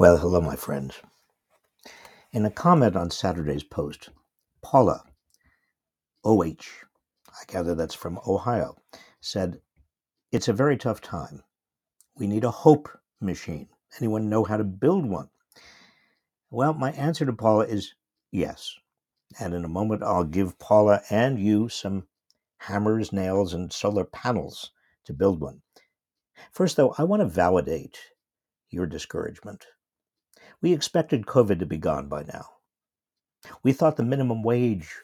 Well, hello, my friends. In a comment on Saturday's post, Paula, OH, I gather that's from Ohio, said, It's a very tough time. We need a hope machine. Anyone know how to build one? Well, my answer to Paula is yes. And in a moment, I'll give Paula and you some hammers, nails, and solar panels to build one. First, though, I want to validate your discouragement. We expected COVID to be gone by now. We thought the minimum wage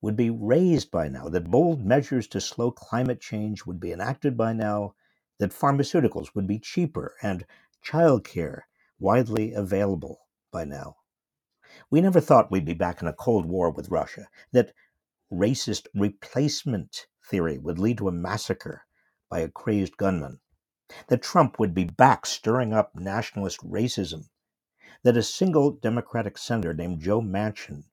would be raised by now, that bold measures to slow climate change would be enacted by now, that pharmaceuticals would be cheaper and childcare widely available by now. We never thought we'd be back in a Cold War with Russia, that racist replacement theory would lead to a massacre by a crazed gunman, that Trump would be back stirring up nationalist racism that a single Democratic senator named Joe Manchin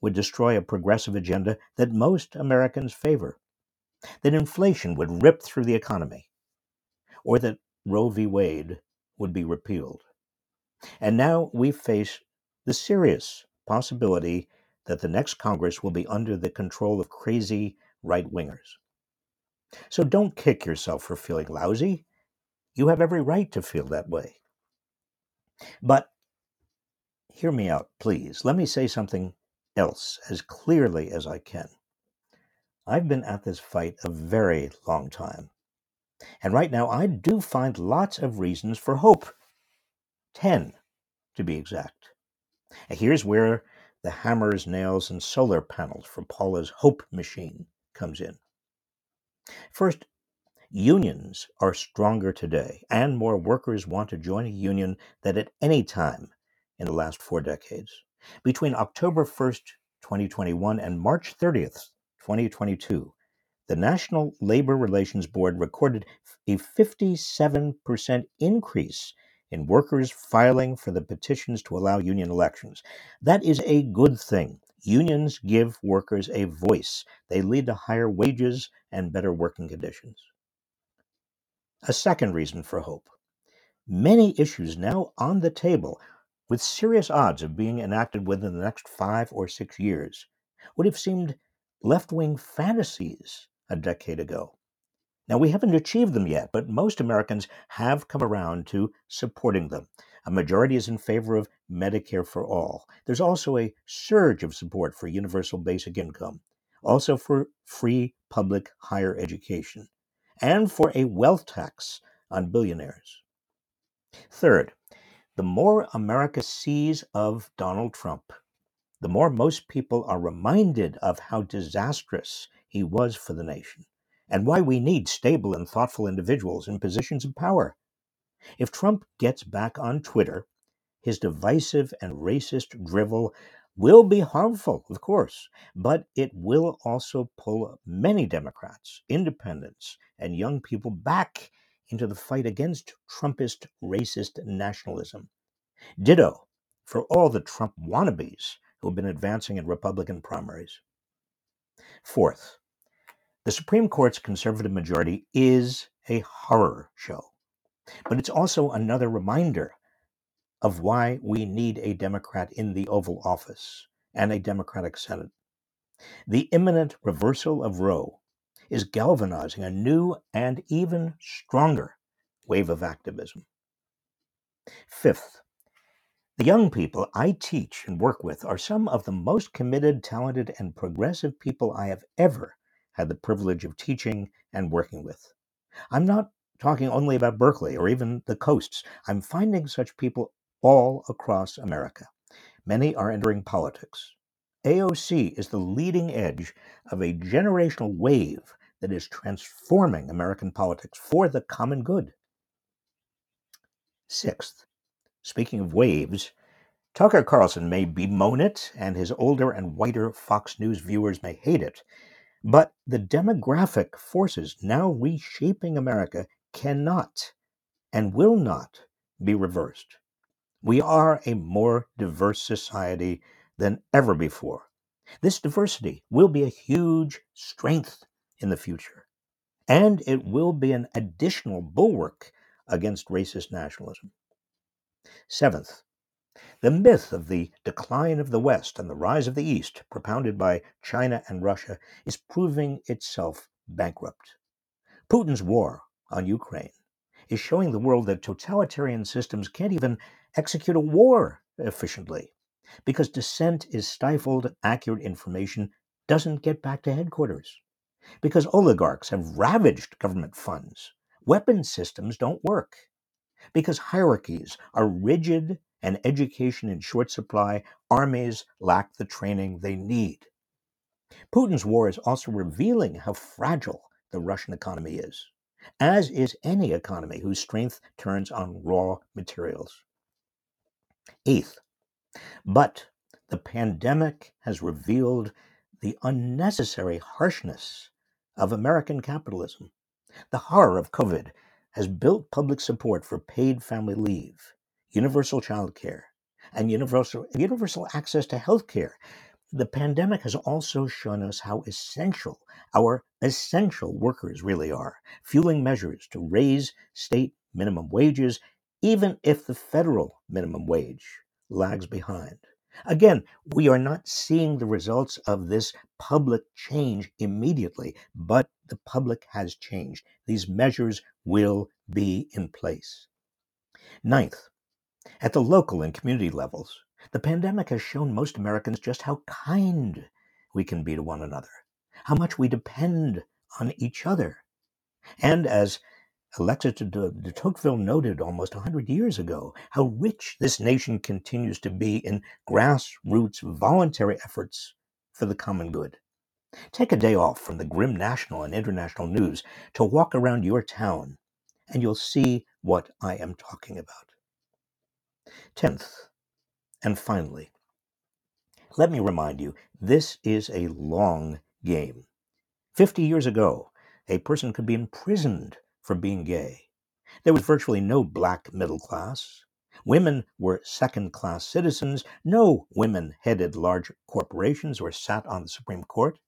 would destroy a progressive agenda that most Americans favor, that inflation would rip through the economy, or that Roe v. Wade would be repealed. And now we face the serious possibility that the next Congress will be under the control of crazy right wingers. So don't kick yourself for feeling lousy. You have every right to feel that way. But hear me out, please. Let me say something else as clearly as I can. I've been at this fight a very long time. And right now, I do find lots of reasons for hope. Ten, to be exact. And here's where the hammers, nails, and solar panels for Paula's hope machine comes in. First, unions are stronger today, and more workers want to join a union than at any time in the last four decades. Between October 1st, 2021 and March 30th, 2022, the National Labor Relations Board recorded a 57% increase in workers filing for the petitions to allow union elections. That is a good thing. Unions give workers a voice, they lead to higher wages and better working conditions. A second reason for hope many issues now on the table with serious odds of being enacted within the next five or six years, would have seemed left wing fantasies a decade ago. Now, we haven't achieved them yet, but most Americans have come around to supporting them. A majority is in favor of Medicare for all. There's also a surge of support for universal basic income, also for free public higher education, and for a wealth tax on billionaires. Third, the more America sees of Donald Trump, the more most people are reminded of how disastrous he was for the nation and why we need stable and thoughtful individuals in positions of power. If Trump gets back on Twitter, his divisive and racist drivel will be harmful, of course, but it will also pull many Democrats, independents, and young people back into the fight against Trumpist racist nationalism. Ditto for all the Trump wannabes who have been advancing in Republican primaries. Fourth, the Supreme Court's conservative majority is a horror show, but it's also another reminder of why we need a Democrat in the Oval Office and a Democratic Senate. The imminent reversal of Roe is galvanizing a new and even stronger wave of activism. Fifth, the young people I teach and work with are some of the most committed, talented, and progressive people I have ever had the privilege of teaching and working with. I'm not talking only about Berkeley or even the coasts. I'm finding such people all across America. Many are entering politics. AOC is the leading edge of a generational wave that is transforming American politics for the common good. Sixth, speaking of waves, Tucker Carlson may bemoan it, and his older and whiter Fox News viewers may hate it, but the demographic forces now reshaping America cannot and will not be reversed. We are a more diverse society than ever before. This diversity will be a huge strength in the future, and it will be an additional bulwark against racist nationalism. Seventh, The myth of the decline of the West and the rise of the East, propounded by China and Russia, is proving itself bankrupt. Putin's war on Ukraine is showing the world that totalitarian systems can't even execute a war efficiently because dissent is stifled, accurate information doesn't get back to headquarters, because oligarchs have ravaged government funds, weapon systems don't work, because hierarchies are rigid and education in short supply, armies lack the training they need. Putin's war is also revealing how fragile the Russian economy is as is any economy whose strength turns on raw materials. Eighth, but the pandemic has revealed the unnecessary harshness of American capitalism. The horror of COVID has built public support for paid family leave, universal child care, and universal, universal access to health care the pandemic has also shown us how essential our essential workers really are, fueling measures to raise state minimum wages, even if the federal minimum wage lags behind. Again, we are not seeing the results of this public change immediately, but the public has changed. These measures will be in place. Ninth, at the local and community levels, the pandemic has shown most Americans just how kind we can be to one another, how much we depend on each other. And as Alexis de, Tocqueville noted almost 100 years ago, how rich this nation continues to be in grassroots voluntary efforts for the common good. Take a day off from the grim national and international news to walk around your town, and you'll see what I am talking about. Tenth, and finally, let me remind you this is a long game. 50 years ago, a person could be imprisoned for being gay. There was virtually no black middle class. Women were second class citizens. No women headed large corporations or sat on the Supreme Court.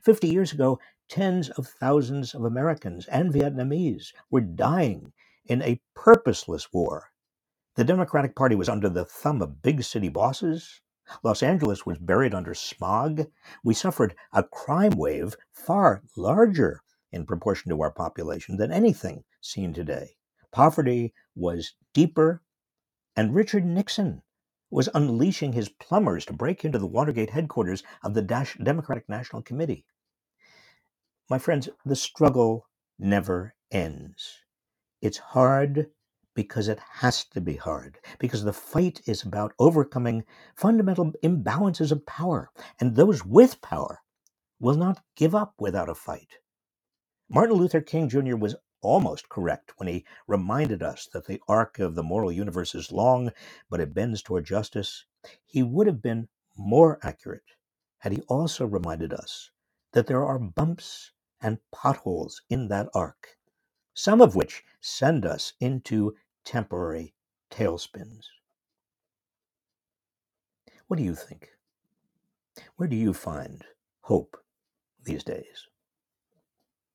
50 years ago, tens of thousands of Americans and Vietnamese were dying in a purposeless war the Democratic Party was under the thumb of big city bosses. Los Angeles was buried under smog. We suffered a crime wave far larger in proportion to our population than anything seen today. Poverty was deeper, and Richard Nixon was unleashing his plumbers to break into the Watergate headquarters of the Dash Democratic National Committee. My friends, the struggle never ends. It's hard because it has to be hard, because the fight is about overcoming fundamental imbalances of power, and those with power will not give up without a fight. Martin Luther King Jr. was almost correct when he reminded us that the arc of the moral universe is long, but it bends toward justice. He would have been more accurate had he also reminded us that there are bumps and potholes in that arc, some of which send us into temporary tailspins. What do you think? Where do you find hope these days?